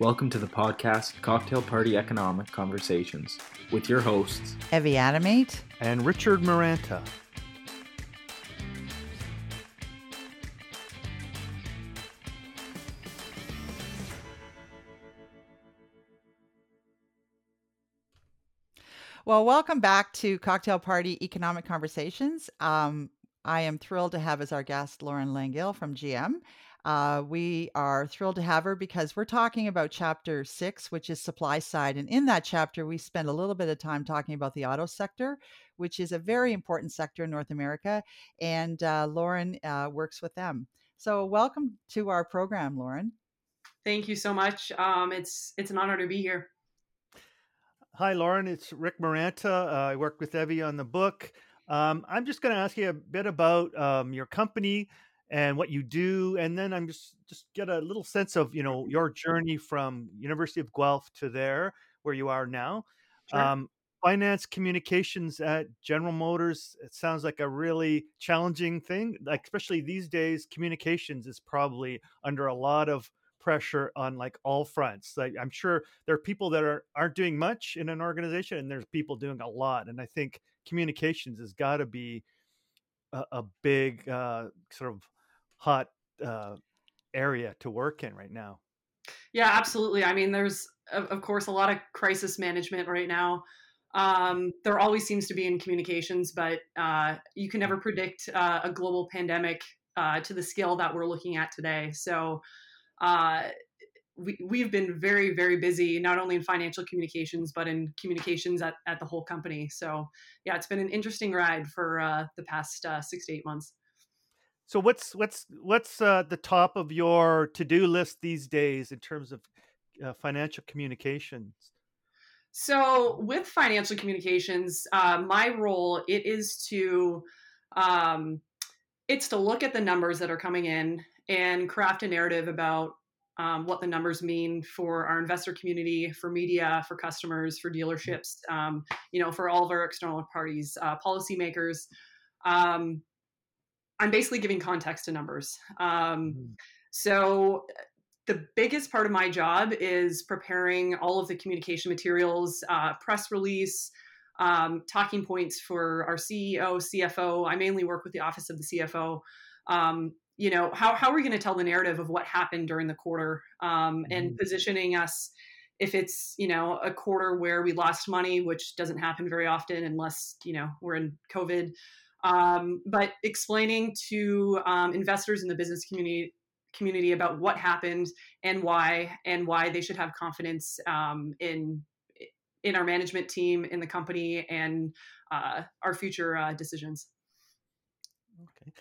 Welcome to the podcast Cocktail Party Economic Conversations with your hosts, Evie Adomait and Richard Maranta. Well, welcome back to Cocktail Party Economic Conversations. Um, I am thrilled to have as our guest Lauren Langille from GM. Uh, we are thrilled to have her because we're talking about chapter six, which is supply side. And in that chapter, we spend a little bit of time talking about the auto sector, which is a very important sector in North America. And uh, Lauren uh, works with them. So, welcome to our program, Lauren. Thank you so much. Um, it's it's an honor to be here. Hi, Lauren. It's Rick Maranta. Uh, I work with Evie on the book. Um, I'm just going to ask you a bit about um, your company and what you do, and then I'm just just get a little sense of you know your journey from University of Guelph to there where you are now. Sure. Um, finance communications at General Motors. It sounds like a really challenging thing, like especially these days. Communications is probably under a lot of pressure on like all fronts. Like I'm sure there are people that are aren't doing much in an organization, and there's people doing a lot. And I think communications has got to be a, a big uh, sort of hot uh, area to work in right now. Yeah, absolutely. I mean, there's of, of course a lot of crisis management right now. Um, there always seems to be in communications, but uh, you can never predict uh, a global pandemic uh, to the scale that we're looking at today. So uh, we, we've been very, very busy, not only in financial communications, but in communications at, at the whole company. So, yeah, it's been an interesting ride for uh, the past uh, six to eight months. So, what's what's what's uh, the top of your to do list these days in terms of uh, financial communications? So, with financial communications, uh, my role it is to um, it's to look at the numbers that are coming in and craft a narrative about um, what the numbers mean for our investor community, for media, for customers, for dealerships, um, you know, for all of our external parties, uh, policymakers. Um, I'm basically giving context to numbers. Um, mm-hmm. So the biggest part of my job is preparing all of the communication materials, uh, press release, um, talking points for our CEO, CFO. I mainly work with the office of the CFO. Um, you know how, how are we going to tell the narrative of what happened during the quarter um, and mm-hmm. positioning us if it's you know a quarter where we lost money which doesn't happen very often unless you know we're in covid um, but explaining to um, investors in the business community community about what happened and why and why they should have confidence um, in in our management team in the company and uh, our future uh, decisions okay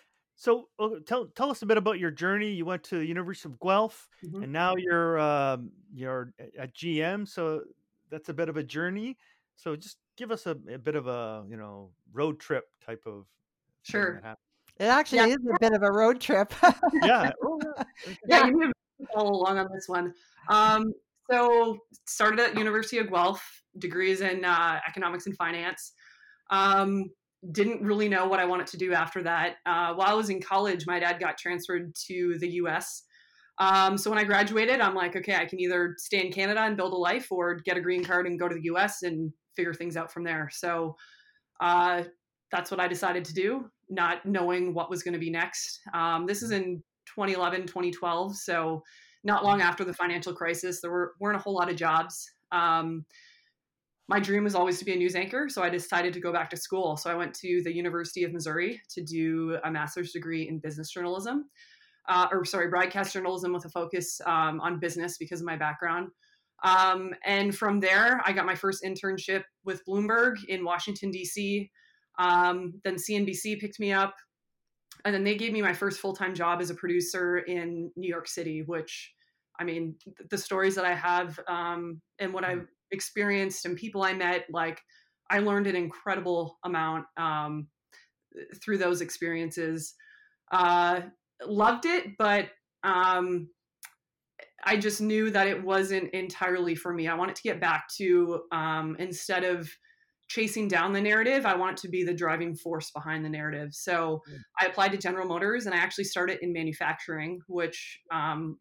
so uh, tell tell us a bit about your journey. You went to the University of Guelph, mm-hmm. and now you're um, you're at GM. So that's a bit of a journey. So just give us a, a bit of a you know road trip type of sure. It actually yeah. is a bit of a road trip. yeah. Oh, yeah. yeah, you need to follow along on this one. Um, so started at University of Guelph, degrees in uh, economics and finance. Um, didn't really know what I wanted to do after that. Uh, while I was in college, my dad got transferred to the US. Um, so when I graduated, I'm like, okay, I can either stay in Canada and build a life or get a green card and go to the US and figure things out from there. So uh, that's what I decided to do, not knowing what was going to be next. Um, this is in 2011, 2012. So not long after the financial crisis, there were, weren't a whole lot of jobs. Um, my dream was always to be a news anchor, so I decided to go back to school. So I went to the University of Missouri to do a master's degree in business journalism, uh, or sorry, broadcast journalism with a focus um, on business because of my background. Um, and from there, I got my first internship with Bloomberg in Washington, D.C. Um, then CNBC picked me up. And then they gave me my first full time job as a producer in New York City, which I mean, the stories that I have um, and what I've experienced and people I met, like I learned an incredible amount um, through those experiences. Uh, loved it, but um, I just knew that it wasn't entirely for me. I wanted to get back to um, instead of chasing down the narrative, I want it to be the driving force behind the narrative. So mm. I applied to General Motors and I actually started in manufacturing, which um,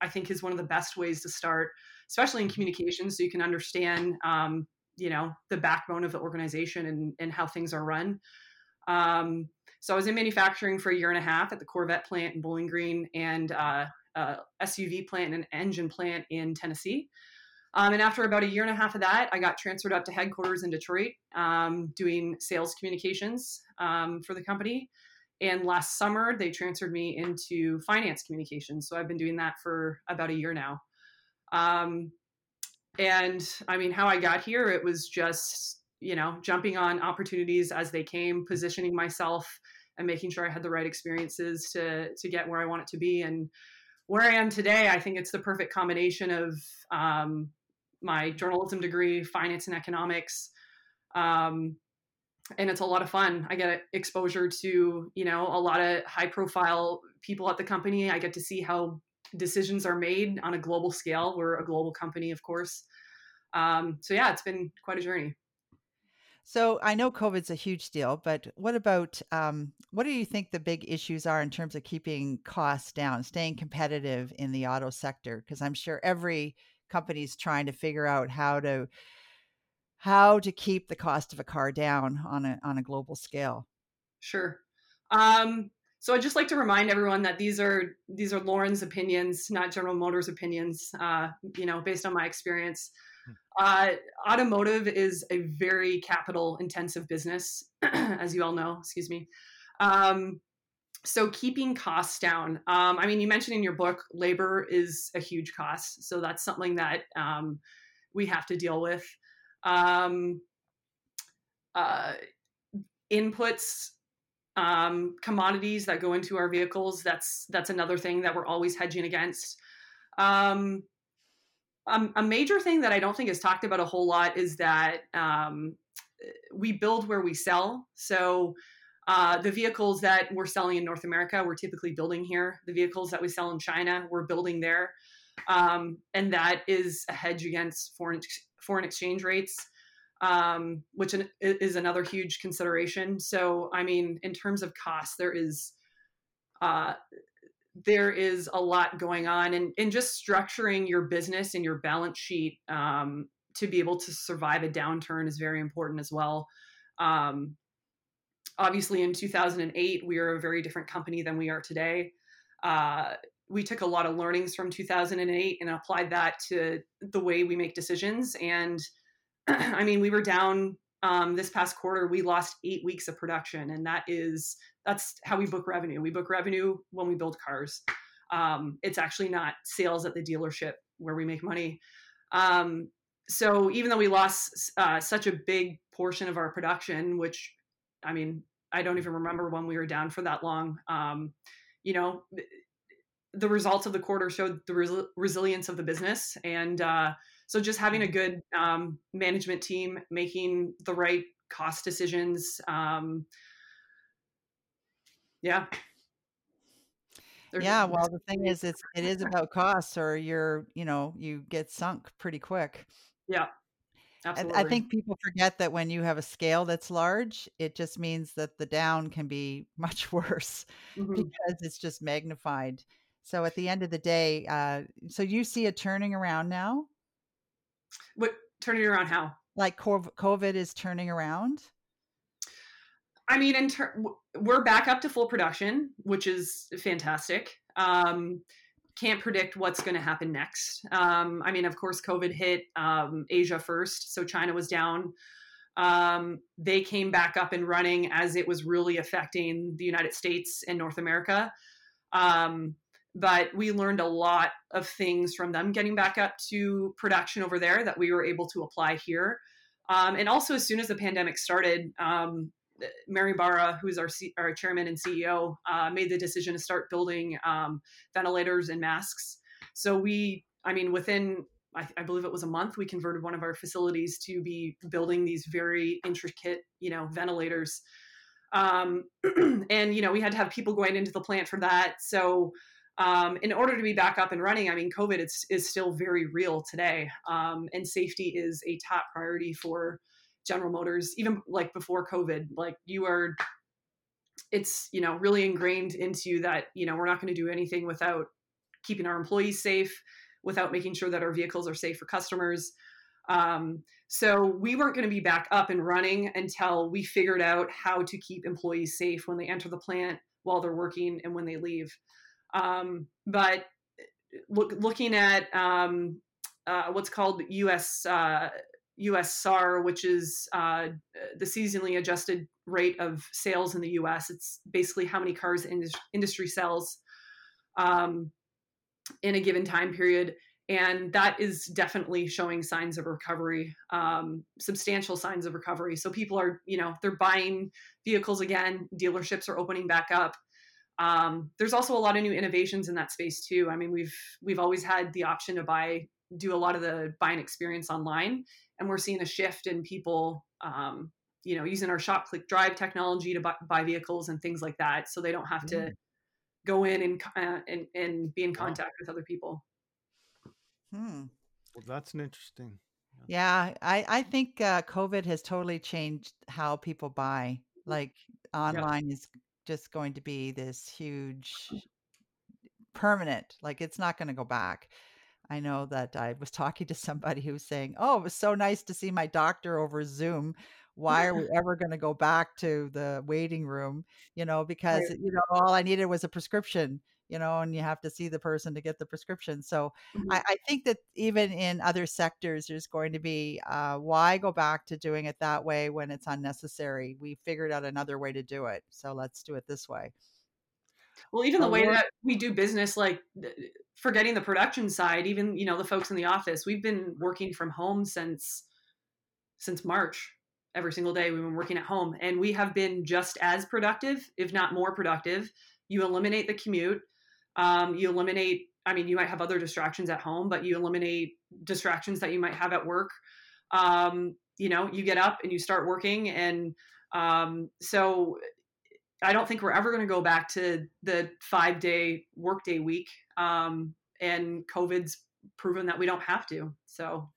I think is one of the best ways to start, especially in communication, so you can understand, um, you know, the backbone of the organization and and how things are run. Um, so I was in manufacturing for a year and a half at the Corvette plant in Bowling Green and uh, uh, SUV plant and an engine plant in Tennessee. Um, and after about a year and a half of that, I got transferred up to headquarters in Detroit, um, doing sales communications um, for the company. And last summer, they transferred me into finance communications. So I've been doing that for about a year now. Um, and I mean, how I got here, it was just, you know, jumping on opportunities as they came, positioning myself and making sure I had the right experiences to, to get where I want it to be. And where I am today, I think it's the perfect combination of um, my journalism degree, finance and economics. Um, and it's a lot of fun. I get exposure to, you know, a lot of high profile people at the company. I get to see how decisions are made on a global scale. We're a global company, of course. Um, so yeah, it's been quite a journey. So I know COVID's a huge deal, but what about um, what do you think the big issues are in terms of keeping costs down, staying competitive in the auto sector? Because I'm sure every company's trying to figure out how to how to keep the cost of a car down on a on a global scale. Sure. Um, so I'd just like to remind everyone that these are these are Lauren's opinions, not General Motors opinions. Uh, you know, based on my experience. Hmm. Uh, automotive is a very capital intensive business, as you all know. Excuse me. Um, so keeping costs down. Um, I mean, you mentioned in your book, labor is a huge cost. So that's something that um, we have to deal with um, uh, inputs um, commodities that go into our vehicles that's that's another thing that we're always hedging against um, um, a major thing that i don't think is talked about a whole lot is that um, we build where we sell. So uh, the vehicles that we're selling in north america we're typically building here. The vehicles that we sell in china we're building there. Um, and that is a hedge against foreign foreign exchange rates, um, which is another huge consideration. So, I mean, in terms of cost, there is uh, there is a lot going on, and and just structuring your business and your balance sheet um, to be able to survive a downturn is very important as well. Um, obviously, in 2008, we are a very different company than we are today. Uh, we took a lot of learnings from 2008 and applied that to the way we make decisions. And I mean, we were down um, this past quarter. We lost eight weeks of production, and that is that's how we book revenue. We book revenue when we build cars. Um, it's actually not sales at the dealership where we make money. Um, so even though we lost uh, such a big portion of our production, which I mean, I don't even remember when we were down for that long. Um, you know, the results of the quarter showed the res- resilience of the business and uh, so just having a mm-hmm. good um, management team making the right cost decisions um, yeah There's, yeah well the thing is it's it is about costs or you're you know you get sunk pretty quick yeah Absolutely. I think people forget that when you have a scale that's large, it just means that the down can be much worse mm-hmm. because it's just magnified. So at the end of the day, uh, so you see a turning around now? What turning around how? Like COVID is turning around? I mean, in ter- we're back up to full production, which is fantastic. Um, can't predict what's going to happen next. Um, I mean, of course, COVID hit um, Asia first, so China was down. Um, they came back up and running as it was really affecting the United States and North America. Um, but we learned a lot of things from them getting back up to production over there that we were able to apply here. Um, and also, as soon as the pandemic started, um, Mary Barra, who's our, C- our chairman and CEO, uh, made the decision to start building um, ventilators and masks. So we, I mean, within I, I, believe it was a month, we converted one of our facilities to be building these very intricate, you know, ventilators. Um, and you know, we had to have people going into the plant for that. So um, in order to be back up and running, I mean, COVID is, is still very real today. Um, and safety is a top priority for General Motors, even like before COVID. Like you are, it's, you know, really ingrained into you that, you know, we're not going to do anything without keeping our employees safe without making sure that our vehicles are safe for customers. Um, so we weren't going to be back up and running until we figured out how to keep employees safe when they enter the plant, while they're working, and when they leave. Um, but look, looking at um, uh, what's called U.S. Uh, U.S. SAAR, which is uh, the seasonally adjusted rate of sales in the U.S. It's basically how many cars industry sells um, in a given time period, and that is definitely showing signs of recovery, um, substantial signs of recovery. So people are, you know, they're buying vehicles again. Dealerships are opening back up. Um, there's also a lot of new innovations in that space too. I mean, we've we've always had the option to buy do a lot of the buying experience online and we're seeing a shift in people um, you know using our Shop-Click-Drive technology to buy, buy, vehicles and things like that so they don't have to mm. go in and, uh, and and be in contact with other people hmm. well that's an interesting yeah i i think uh, covid has totally changed how people buy like online yeah. is just going to be this huge permanent like it's not going to go back I know that I was talking to somebody who was saying, "Oh, it was so nice to see my doctor over Zoom. Why are we ever going to go back to the waiting room? You know, because right. you know all I needed was a prescription. You know, and you have to see the person to get the prescription. So mm-hmm. I, I, think that even in other sectors, there's going to be uh, why go back to doing it that way when it's unnecessary. We figured out another way to do it, so let's do it this way. Well, even the way that we do business, like forgetting the production side, even you know the folks in the office, we've been working from home since since March. Every single day we've been working at home, and we have been just as productive, if not more productive. You eliminate the commute. Um, you eliminate. I mean, you might have other distractions at home, but you eliminate distractions that you might have at work. Um, you know, you get up and you start working, and um, so I don't think we're ever going to go back to the five day workday week. Um, and COVID's proven that we don't have to. So,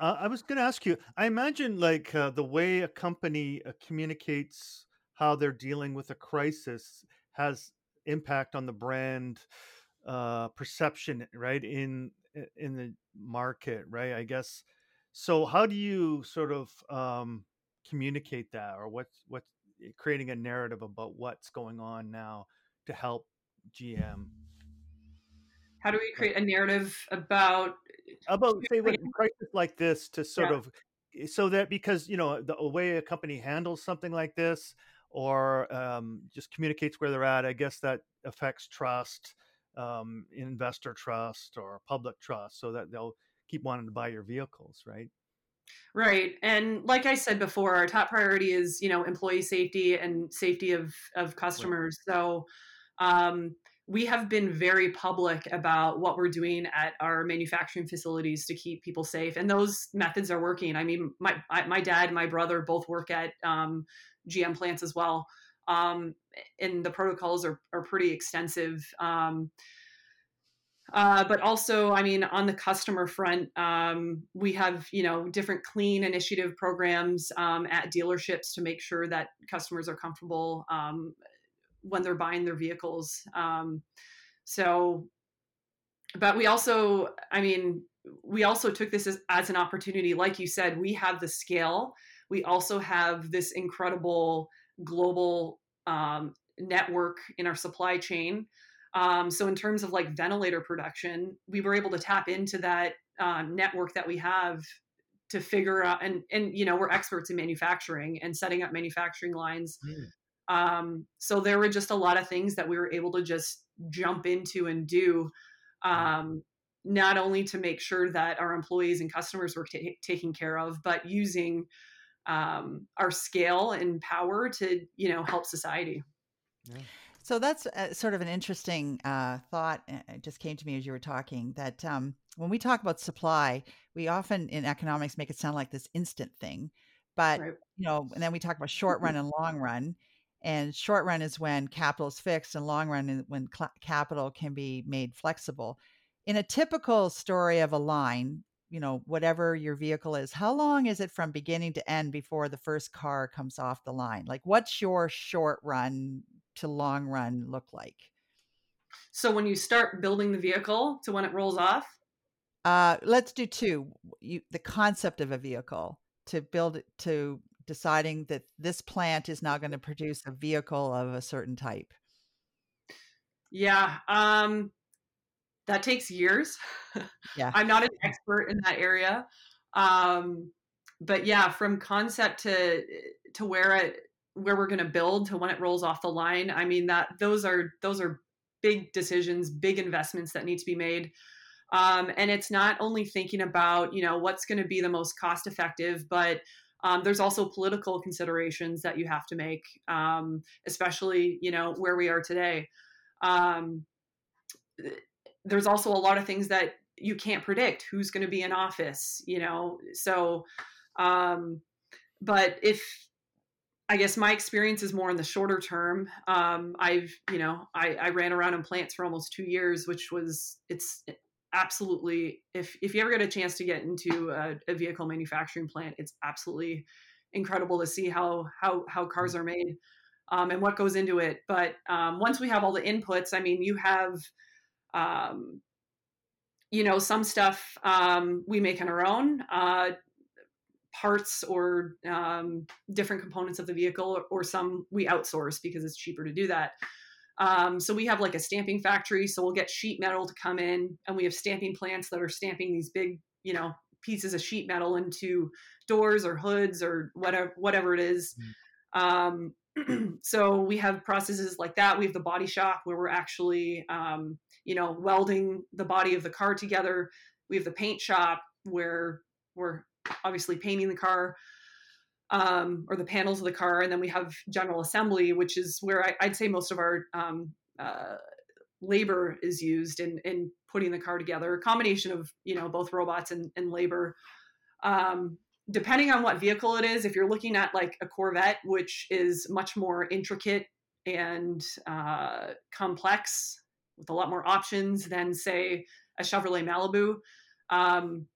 uh, I was going to ask you. I imagine like uh, the way a company uh, communicates how they're dealing with a crisis has impact on the brand uh, perception, right? In in the market, right? I guess. So, how do you sort of um, communicate that, or what's Eh, creating a narrative about what's going on now to help GM. How do we create a narrative about about say with a crisis like this to sort yeah. of eh, so that because you know the way a company handles something like this or um, just communicates where they're at, I guess that affects trust, um, investor trust or public trust, so that they'll keep wanting to buy your vehicles, right? Right. And like I said before, our top priority is, you know, employee safety and safety of, of customers. Right. So um, we have been very public about what we're doing at our manufacturing facilities to keep people safe. And those methods are working. I mean, my, my dad, my brother both work at um, GM plants as well. Um, and the protocols are, are pretty extensive. Um, uh, but also, I mean, on the customer front, um, we have you know different clean initiative programs um, at dealerships to make sure that customers are comfortable um, when they're buying their vehicles. Um, so, but we also, I mean, we also took this as, as an opportunity. Like you said, we have the scale. We also have this incredible global um, network in our supply chain um, so in terms of like ventilator production, we were able to tap into that uh, network that we have to figure out and and you know we're experts in manufacturing and setting up manufacturing lines. Mm. Um, so there were just a lot of things that we were able to just jump into and do. Hmm. Um, not only to make sure that our employees and customers were t- taken care of, but using um, our scale and power to, you know, help society. Yeah. So that's a, sort of an interesting uh, thought. Uh, it just came to me as you were talking that um, when we talk about supply, we often in economics make it sound like this instant thing, but right. you know, and then we talk about short run and long run. And short run is when capital is fixed, and long run is when cl- capital can be made flexible. In a typical story of a line, you know, whatever your vehicle is, how long is it from beginning to end before the first car comes off the line? Like, what's your short run to long run look like? So when you start building the vehicle to when it rolls off, Uh, let's do two. You, the concept of a vehicle to build it to deciding that this plant is now going to produce a vehicle of a certain type. yeah, um, that takes years. Yeah. I'm not an expert in that area, um, but yeah, from concept to to where it where we're going to build to when it rolls off the line. I mean that those are those are big decisions, big investments that need to be made. Um, and it's not only thinking about you know what's going to be the most cost effective, but um, there's also political considerations that you have to make, um, especially you know where we are today. Um, there's also a lot of things that you can't predict who's going to be in office, you know. So, um, but if I guess my experience is more in the shorter term. Um, I've, you know, I, I ran around in plants for almost two years, which was it's absolutely if if you ever get a chance to get into a, a vehicle manufacturing plant, it's absolutely incredible to see how how how cars are made um, and what goes into it. But um, once we have all the inputs, I mean, you have um, you know some stuff um, we make on our own uh, parts or um, different components of the vehicle or, or, some we outsource because it's cheaper to do that um, so we have like a stamping factory so we'll get sheet metal to come in and we have stamping plants that are stamping these big you know pieces of sheet metal into doors or hoods or whatever whatever it is mm. so we have processes like that we have the body shop where we're actually um, you know, welding the body of the car together. We have the paint shop where we're obviously painting the car um, or the panels of the car. And then we have general assembly, which is where I, would say most of our um, uh, labor is used in, in putting the car together, a combination of, you know, both robots and, and labor. Um, depending on what vehicle it is, if you're looking at like a Corvette, which is much more intricate and uh, complex, with a lot more options than say a Chevrolet Malibu. Um,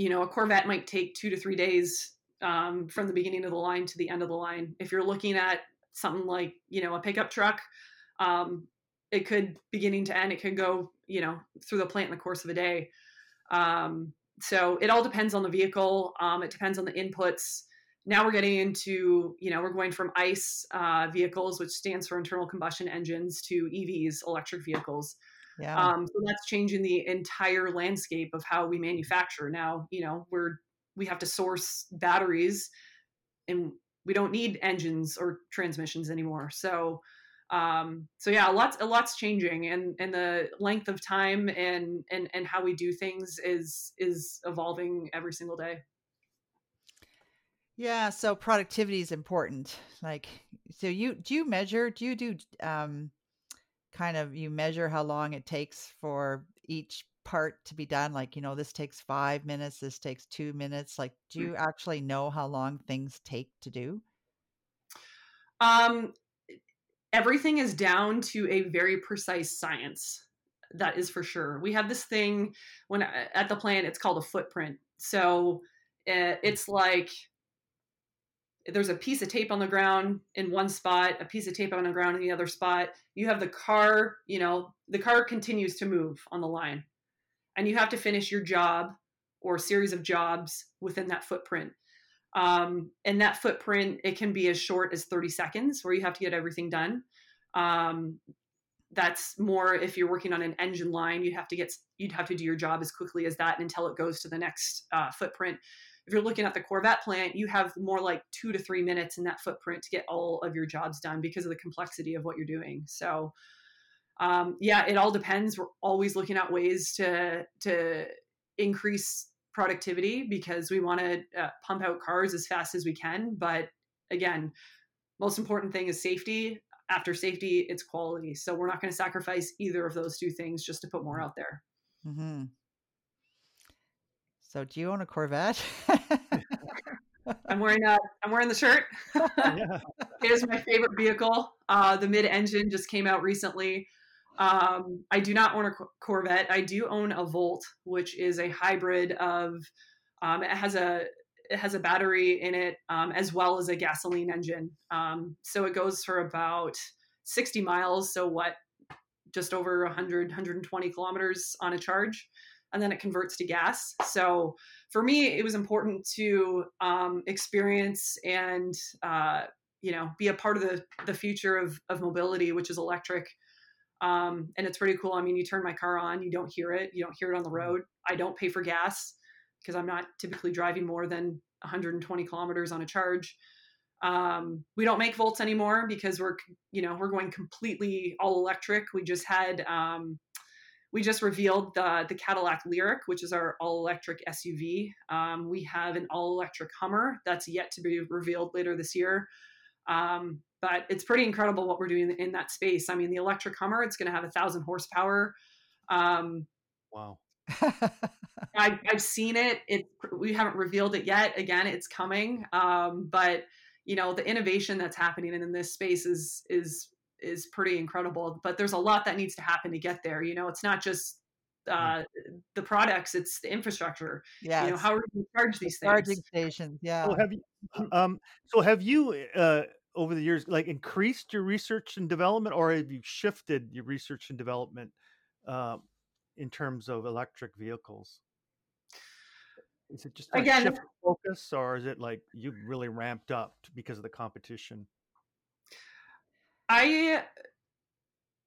you know, a Corvette might take two to three days um, from the beginning of the line to the end of the line. If you're looking at something like you know a pickup truck, um, it could beginning to end. It could go you know through the plant in the course of a day. Um, so it all depends on the vehicle. Um, it depends on the inputs now we're getting into you know we're going from ice uh, vehicles which stands for internal combustion engines to evs electric vehicles yeah. Um, so that's changing the entire landscape of how we manufacture now you know we're we have to source batteries and we don't need engines or transmissions anymore so um, so yeah a lot's a lot's changing and and the length of time and and and how we do things is is evolving every single day yeah, so productivity is important. Like, so you do you measure? Do you do um, kind of you measure how long it takes for each part to be done? Like, you know, this takes five minutes. This takes two minutes. Like, do mm. you actually know how long things take to do? Um, everything is down to a very precise science. That is for sure. We have this thing when at the plant. It's called a footprint. So eh, it's like there's a piece of tape on the ground in one spot, a piece of tape on the ground in the other spot. You have the car, you know, the car continues to move on the line. And you have to finish your job or series of jobs within that footprint. Um, and that footprint, it can be as short as 30 seconds where you have to get everything done. Um, that's more if you're working on an engine line, you'd have to get, you'd have to do your job as quickly as that until it goes to the next uh, footprint if you're looking at the Corvette plant, you have more like two to three minutes in that footprint to get all of your jobs done because of the complexity of what you're doing. So, um, yeah, it all depends. We're always looking at ways to to increase productivity because we want to uh, pump out cars as fast as we can. But again, most important thing is safety. After safety, it's quality. So we're not going to sacrifice either of those two things just to put more out there. Mm-hmm. So, do you own a Corvette? I'm wearing a, I'm wearing the shirt. it is my favorite vehicle. Uh, the mid-engine just came out recently. Um, I do not own a Corvette. I do own a Volt, which is a hybrid of. Um, it has a it has a battery in it um, as well as a gasoline engine. Um, so it goes for about 60 miles. So what just over 100, 120 kilometers on a charge, and then it converts to gas. So for me, it was important to um, experience and uh, you know be a part of the the future of of mobility, which is electric. Um, and it's pretty cool. I mean, you turn my car on, you don't hear it, you don't hear it on the road. I don't pay for gas because I'm not typically driving more than 120 kilometers on a charge. Um, we don't make Volts anymore because we're, you know, we're going completely all electric. We just had, um, we just revealed the the Cadillac Lyriq, which is our all electric SUV. Um, we have an all electric Hummer that's yet to be revealed later this year. Um, but it's pretty incredible what we're doing in that space. I mean, the electric Hummer, it's going to have a thousand horsepower. Um, wow. I, have seen it. It we haven't revealed it yet. Again, it's coming. Um, but you know, the innovation that's happening in this space is is is pretty incredible. But there's a lot that needs to happen to get there. You know, it's not just uh, the products; it's the infrastructure. Yeah. You know, how are we charge these the things? Charging stations. Yeah. So have you, um, so have you, uh, over the years, like increased your research and development, or have you shifted your research and development uh, in terms of electric vehicles? Is it just like Again- shift focus, or is it like you really ramped up because of the competition? I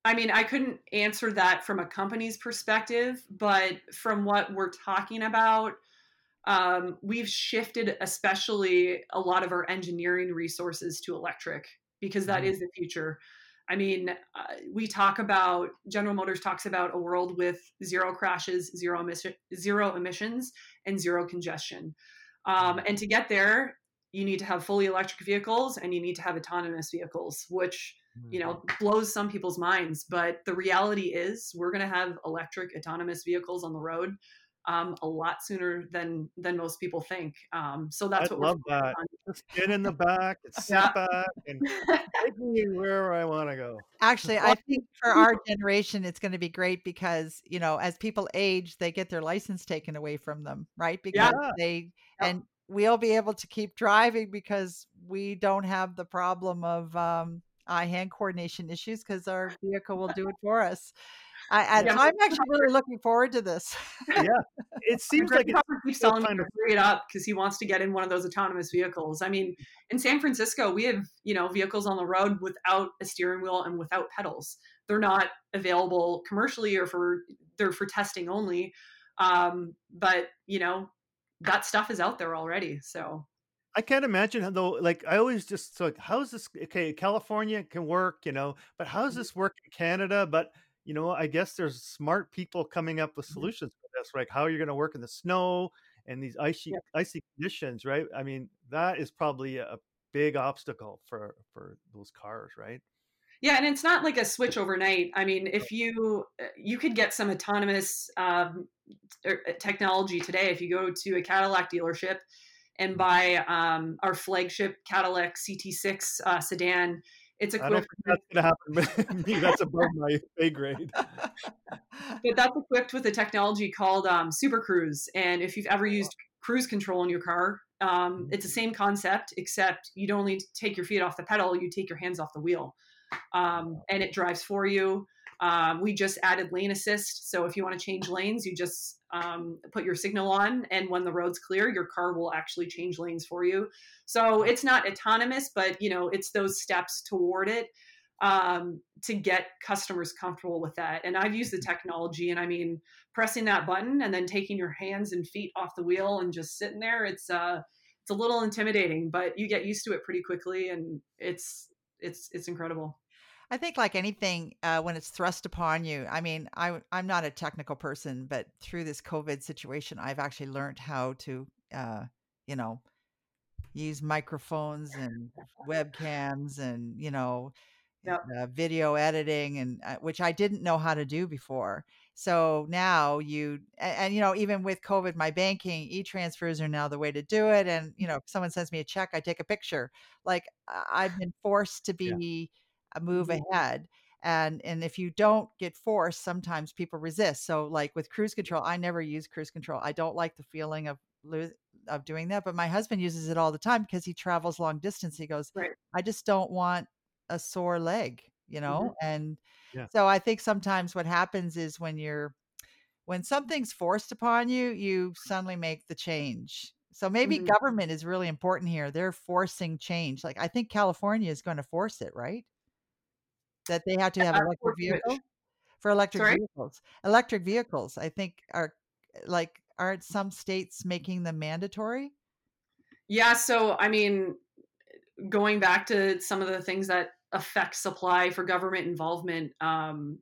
I mean, I couldn't answer that from a company's perspective, but from what we're talking about, um, we've shifted, especially a lot of our engineering resources to electric because that Mhm. is the future. I mean, uh, we talk about General Motors talks about a world with zero crashes, zero emission, zero emissions, and zero congestion. Um, and to get there, you need to have fully electric vehicles and you need to have autonomous vehicles, which you know blows some people's minds but the reality is we're going to have electric autonomous vehicles on the road um, a lot sooner than than most people think um, so that's I what love we're that. Just get in the back and sit back and take me where I want to go. Actually, I think for our generation, it's going to be great because, you know, as people age, they get their license taken away from them, right? Because Yeah. they, Yeah. and we'll be able to keep driving because we don't have the problem of um, eye hand coordination issues because our vehicle will do it for us. I, I yeah. I'm actually really looking forward to this. Yeah, it seems like it's keeps telling me to of- hurry it up because he wants to get in one of those autonomous vehicles. I mean, in San Francisco, we have you know vehicles on the road without a steering wheel and without pedals. They're not available commercially or for they're for testing only. Um, but you know that stuff is out there already. So I can't imagine how though. Like I always just so like, how's this? Okay, California can work, you know, but Mm-hmm. how's this work in Canada? But you know, I guess there's smart people coming up with Mhm. solutions for this, like how are you're going to work in the snow and these icy Yeah. icy conditions, right? I mean, that is probably a big obstacle for for those cars, right? Yeah, and it's not like a switch overnight. I mean, if you uh, you could get some autonomous um, er, technology today if you go to a Cadillac dealership and by um, our flagship Cadillac CT6 uh, sedan. It's equipped, that's going to happen. That's above my pay grade. but that's equipped with a technology called um, Super Cruise. And if you've ever used cruise control in your car, um, it's the same concept, except you don't only take your feet off the pedal; you take your hands off the wheel, um, and it drives for you. Um, we just added lane assist, so if you want to change lanes, you just um, put your signal on, and when the road's clear, your car will actually change lanes for you. So it's not autonomous, but you know it's those steps toward it um, to get customers comfortable with that. And I've used the technology, and I mean, pressing that button and then taking your hands and feet off the wheel and just sitting there, it's uh, it's a little intimidating, but you get used to it pretty quickly, and it's it's it's incredible. I think, like anything, uh, when it's thrust upon you, I mean, I, I'm not a technical person, but through this COVID situation, I've actually learned how to, uh, you know, use microphones and webcams and, you know, Yep. uh, video editing, and uh, which I didn't know how to do before. So now you, and, and you know, even with COVID, my banking e transfers are now the way to do it. And, you know, if someone sends me a check, I take a picture. Like I've been forced to be a move Mhm. ahead and and if you don't get forced sometimes people resist so like with cruise control i never use cruise control i don't like the feeling of of doing that but my husband uses it all the time because he travels long distance he goes Right. i just don't want a sore leg you know Mm-hmm. and Yeah. so i think sometimes what happens is when you're when something's forced upon you you suddenly make the change so maybe Mhm. government is really important here they're forcing change like i think california is going to force it right that they have to have electric vehicles for electric Sorry? vehicles electric vehicles i think are like aren't some states making them mandatory Yeah, so I mean, going back to some of the things that affect supply for government involvement, um,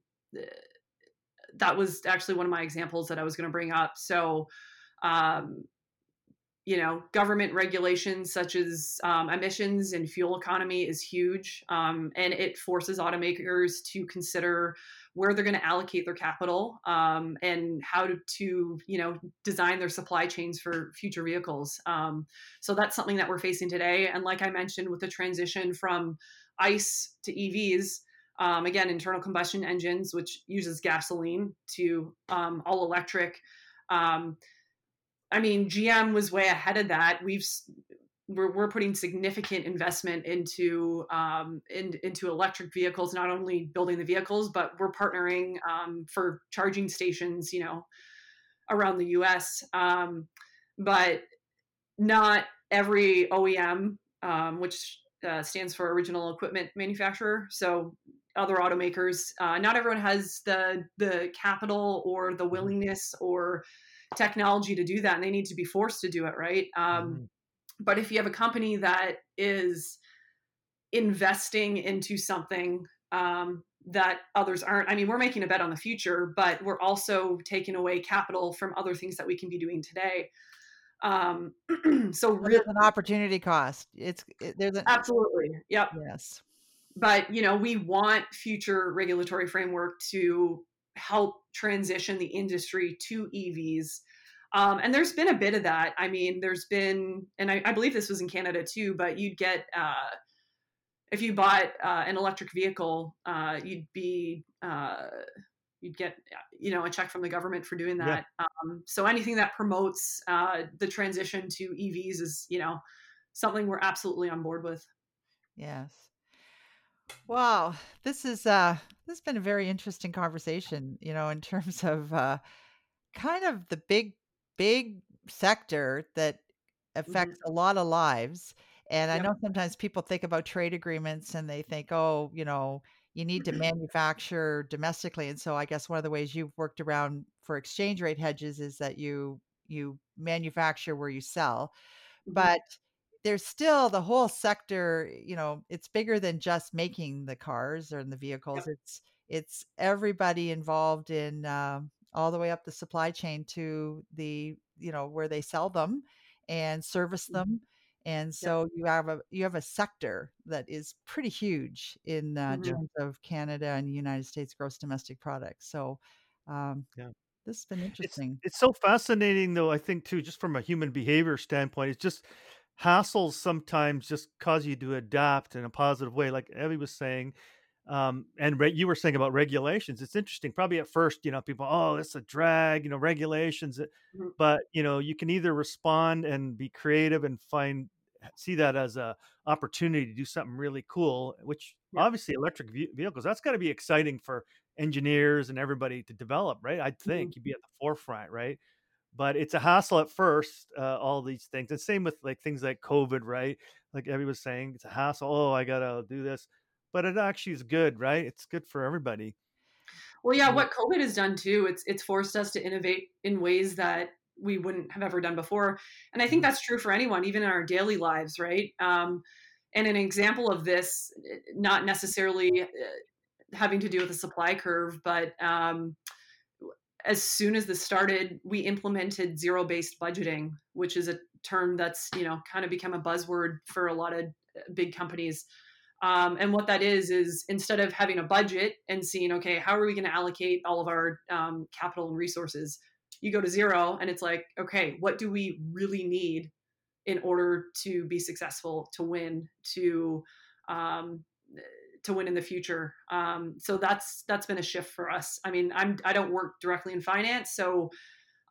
that was actually one of my examples that I was going to bring up. So, um, you know, government regulations such as um, emissions and fuel economy is huge, um, and it forces automakers to consider where they're going to allocate their capital um, and how to, to, you know, design their supply chains for future vehicles. Um, so that's something that we're facing today. And like I mentioned, with the transition from ICE to EVs, um, again, internal combustion engines, which uses gasoline, to um, all electric. Um, I mean, GM was way ahead of that. We've we're, we're putting significant investment into um, in, into electric vehicles, not only building the vehicles, but we're partnering um, for charging stations, you know, around the U.S. Um, but not every OEM, um, which uh, stands for original equipment manufacturer. So other automakers, uh, not everyone has the the capital or the willingness or technology to do that, and they need to be forced to do it, right? Um, Mhm. but if you have a company that is investing into something um, that others aren't, I mean, we're making a bet on the future, but we're also taking away capital from other things that we can be doing today. Um, so So really, there's an opportunity cost it's it, there's an absolutely, yep. yes But you know, we want future regulatory framework to help transition the industry to EVs. Um, and there's been a bit of that. I mean, there's been, and I, I believe this was in Canada too, but you'd get, uh, if you bought uh, an electric vehicle, uh, you'd be, uh, you'd get, you know, a check from the government for doing Yeah. that. Um, so anything that promotes uh, the transition to EVs is, you know, something we're absolutely on board with. Yes. Wow, this is uh this has been a very interesting conversation, you know, in terms of uh kind of the big big sector that affects a lot of lives. And I Yep. know sometimes people think about trade agreements and they think, "Oh, you know, you need to manufacture domestically." And so I guess one of the ways you've worked around for exchange rate hedges is that you you manufacture where you sell Mhm. but there's still the whole sector you know it's bigger than just making the cars or the vehicles it's it's everybody involved in um, all the way up the supply chain to the you know where they sell them and service Mhm. them and so you have a you have a sector that is pretty huge in uh, Mhm. terms of canada and united states gross domestic product so um, Yeah. this has been It's interesting it's so fascinating though, I think too, just from a human behavior standpoint. It's just hassles sometimes just cause you to adapt in a positive way, like Evie was saying. Um, and re- you were saying about regulations. It's interesting. Probably at first, you know, people, oh, it's a drag, you know, regulations. uh, Mhm. But you know, you can either respond and be creative and find see that as a opportunity to do something really cool. Which Yeah. obviously, electric ve- vehicles that's got to be exciting for engineers and everybody to develop, right? I'd Mm-hmm. think you'd be at the forefront, right? But it's a hassle at first, uh, all these things. And same with like things like COVID, right? Like was saying, it's a hassle. Oh, I gotta do this, but it actually is good, right? It's good for everybody. Well, yeah, what COVID has done too, it's it's forced us to innovate in ways that we wouldn't have ever done before. And I think Mhm. that's true for anyone, even in our daily lives, right? Um, and an example of this, eh, not necessarily uh, having to do with the supply curve, but um, as soon as this started, we implemented zero-based budgeting, which is a term that's you know kind of become a buzzword for a lot of uh, big companies. Um, and what that is is instead of having a budget and seeing, okay, how are we going to allocate all of our um, capital and resources, you go to zero, and it's like, okay, what do we really need in order to be successful, to win, to um, to win in the future? Um, so that's that's been a shift for us. I mean, I'm I don't work directly in finance, so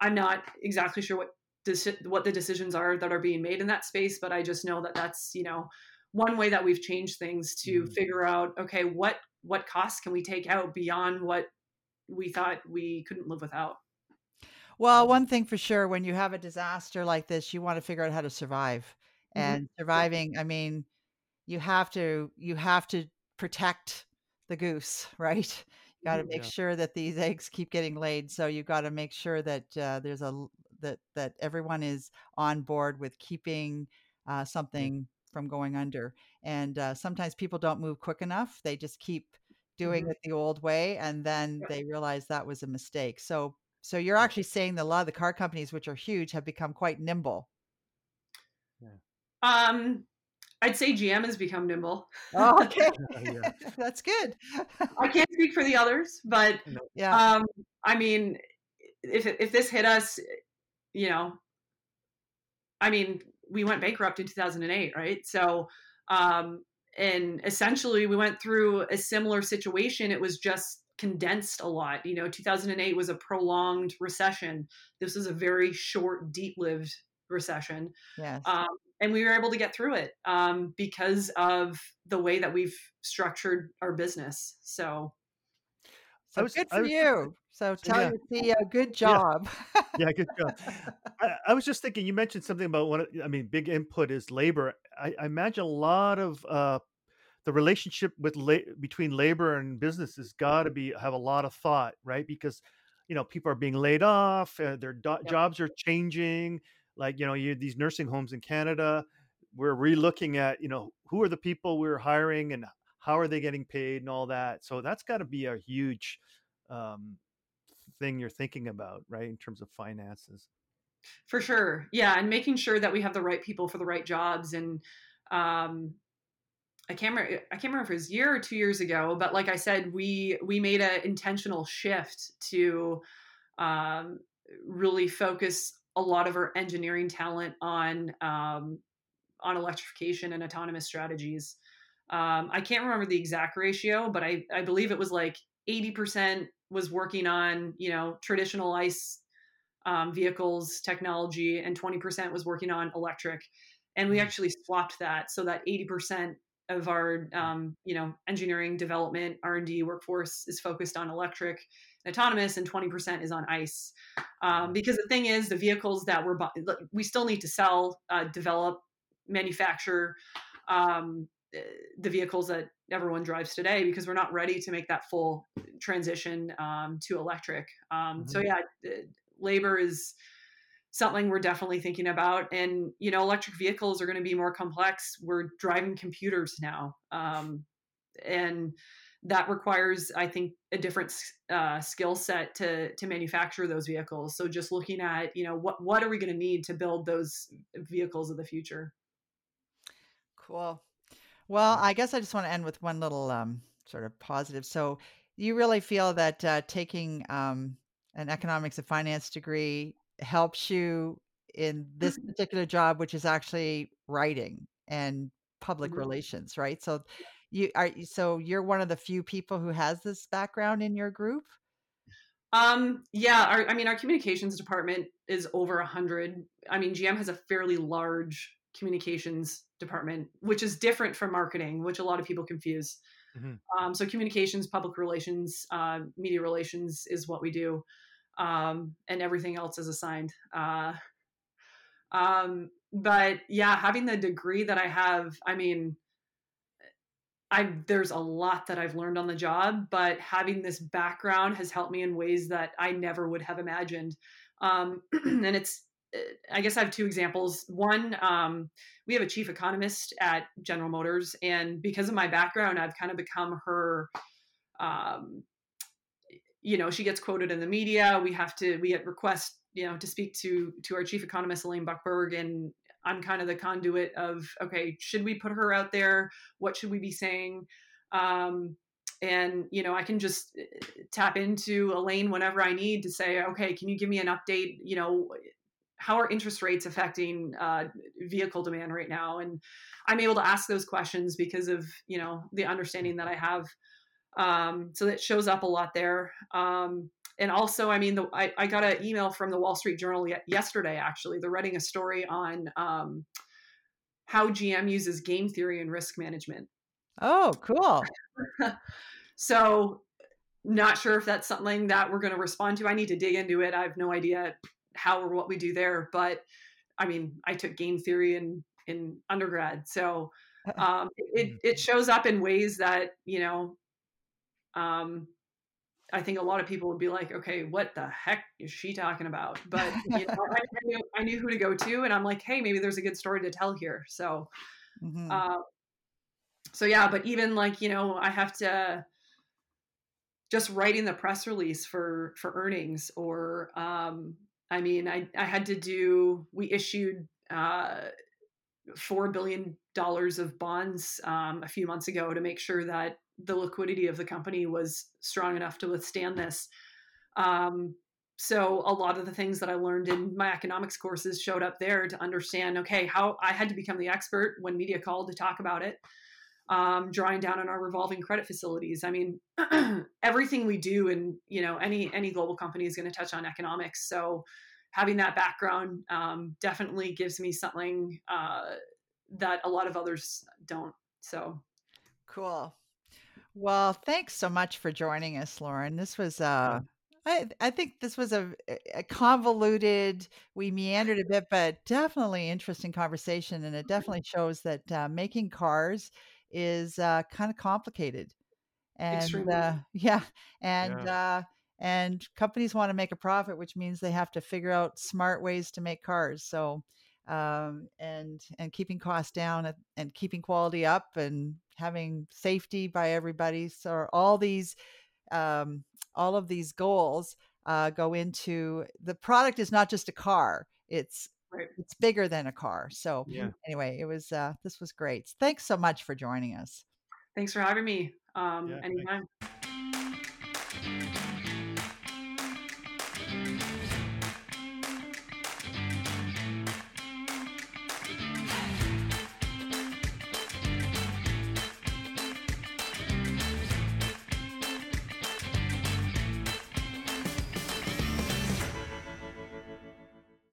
I'm not exactly sure what deci- what the decisions are that are being made in that space, but I just know that that's you know one way that we've changed things to Mhm. figure out okay what what costs can we take out beyond what we thought we couldn't live without. Well, one thing for sure, when you have a disaster like this, you want to figure out how to survive. Mhm. And surviving, I mean, you have to you have to protect the goose, right? You got to make Yeah. sure that these eggs keep getting laid. So you got to make sure that uh, there's a that that everyone is on board with keeping uh, something from going under. And uh, sometimes people don't move quick enough; they just keep doing Mhm. it the old way, and then Yep. they realize that was a mistake. So so you're actually saying that a lot of the car companies, which are huge, have become quite nimble. Yeah. Um, I'd say GM has become nimble. Oh, okay. yeah. That's good. I can't speak for the others, but Yeah. um, I mean, if if this hit us, you know, I mean, we went bankrupt in 2008, right? So, um, and essentially, we went through a similar situation. It was just condensed a lot. You know, 2008 was a prolonged recession. This was a very short, deep-lived recession. Yes. um, and we were able to get through it um, because of the way that we've structured our business. So so was- good for was- you. So tell Yeah. your CEO, good job. yeah, good job. I, I was just thinking. You mentioned something about one. I mean, big input is labor. I, I imagine a lot of uh, the relationship with la- between labor and business has got to be have a lot of thought, right? Because you know people are being laid off, uh, their do- Yep. jobs are changing. Like you know, you these nursing homes in Canada. We're relooking at you know who are the people we're hiring and how are they getting paid and all that. So that's got to be a huge um, thing you're thinking about, right, in terms of finances. for sure, yeah, and making sure that we have the right people for the right jobs. And um, I can't remember. I can't remember if it was a year or two years ago, but like I said, we we made an intentional shift to um, really focus a lot of our engineering talent on um, on electrification and autonomous strategies. Um, I can't remember the exact ratio, but I, I believe it was like 80% was working on, you know, traditional ICE um, vehicles technology and 20% was working on electric. And we Mhm. actually swapped that so that 80% of our, um, you know, engineering development R&D workforce is focused on electric autonomous and 20% is on ICE. Um, because the thing is the vehicles that we're, we still need to sell, uh, develop, manufacture, um, the vehicles that everyone drives today because we're not ready to make that full transition um, to electric. Um, So Mhm. yeah, labor is something we're definitely thinking about, and you know, electric vehicles are going to be more complex. We're driving computers now, um, and that requires, I think, a different uh, skill set to to manufacture those vehicles. So just looking at, you know, what what are we going to need to build those vehicles of the future? Cool. Well, I guess I just want to end with one little um, sort of positive. So, you really feel that uh, taking um, an economics and finance degree helps you in this particular job, which is actually writing and public Mhm. relations, right? So, you are so you're one of the few people who has this background in your group. Um, yeah, our, I mean, our communications department is over a hundred. I mean, GM has a fairly large communications department, which is different from marketing, which a lot of people confuse. Mhm. Um, so communications, public relations, uh, media relations is what we do, um, and everything else is assigned. Uh, um, but yeah, having the degree that I have, I mean, I there's a lot that I've learned on the job, but having this background has helped me in ways that I never would have imagined. Um, and it's, uh, I guess I have two examples. One, um, we have a chief economist at General Motors, and because of my background, I've kind of become her. Um, you know, she gets quoted in the media. We have to, we get requests, you know, to speak to to our chief economist Elaine Buckberg, and I'm kind of the conduit of, okay, should we put her out there? What should we be saying? Um, and you know, I can just uh, tap into Elaine whenever I need to say, okay, can you give me an update? You know, how are interest rates affecting uh, vehicle demand right now? And I'm able to ask those questions because of you know the understanding that I have. Um, so that shows up a lot there. Um, and also, I mean, the, I, I got an email from the Wall Street Journal yesterday. Actually, they're writing a story on um, how GM uses game theory and risk management. Oh, cool. So, not sure if that's something that we're going to respond to. I need to dig into it. I have no idea how or what we do there, but I mean, I took game theory in in undergrad, so um, it it shows up in ways that you know. Um, I think a lot of people would be like, "Okay, what the heck is she talking about?" But you know, I, I, knew, I knew who to go to, and I'm like, "Hey, maybe there's a good story to tell here." So, Mhm. uh, so yeah. But even like you know, I have to just writing the press release for for earnings, or um, I mean, I I had to do. We issued uh, four billion dollars of bonds um, a few months ago to make sure that the liquidity of the company was strong enough to withstand this. Um, so a lot of the things that I learned in my economics courses showed up there to understand. Okay, how I had to become the expert when media called to talk about it. Um, drawing down on our revolving credit facilities. I mean, everything we do, and you know, any any global company is going to touch on economics. So having that background um, definitely gives me something uh, that a lot of others don't. So Cool. Well, thanks so much for joining us, Lauren. This was uh I I think this was a, a convoluted, we meandered a bit, but definitely interesting conversation, and it definitely shows that uh, making cars is uh, kind of complicated. And Extremely. uh, yeah, and uh, and companies want to make a profit, which means they have to figure out smart ways to make cars. So um, and and keeping costs down and, and keeping quality up and having safety by everybody. So all these um, all of these goals uh, go into the product is not just a car. It's Right. it's bigger than a car. So Yeah. anyway, it was uh, this was great. Thanks so much for joining us. thanks for having me. Um, Yeah, thanks. anytime.